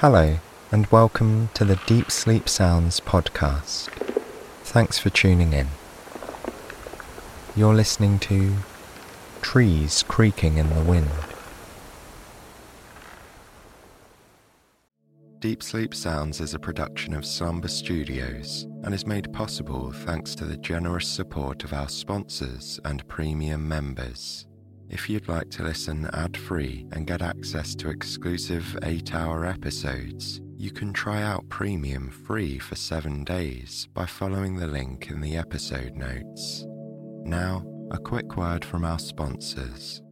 Hello, and welcome to the Deep Sleep Sounds podcast. Thanks for tuning in. You're listening to Trees Creaking in the Wind. Deep Sleep Sounds is a production of Samba Studios and is made possible thanks to the generous support of our sponsors and premium members. If you'd like to listen ad free and get access to exclusive 8 hour episodes, you can try out Premium free for 7 days by following the link in the episode notes. Now, a quick word from our sponsors.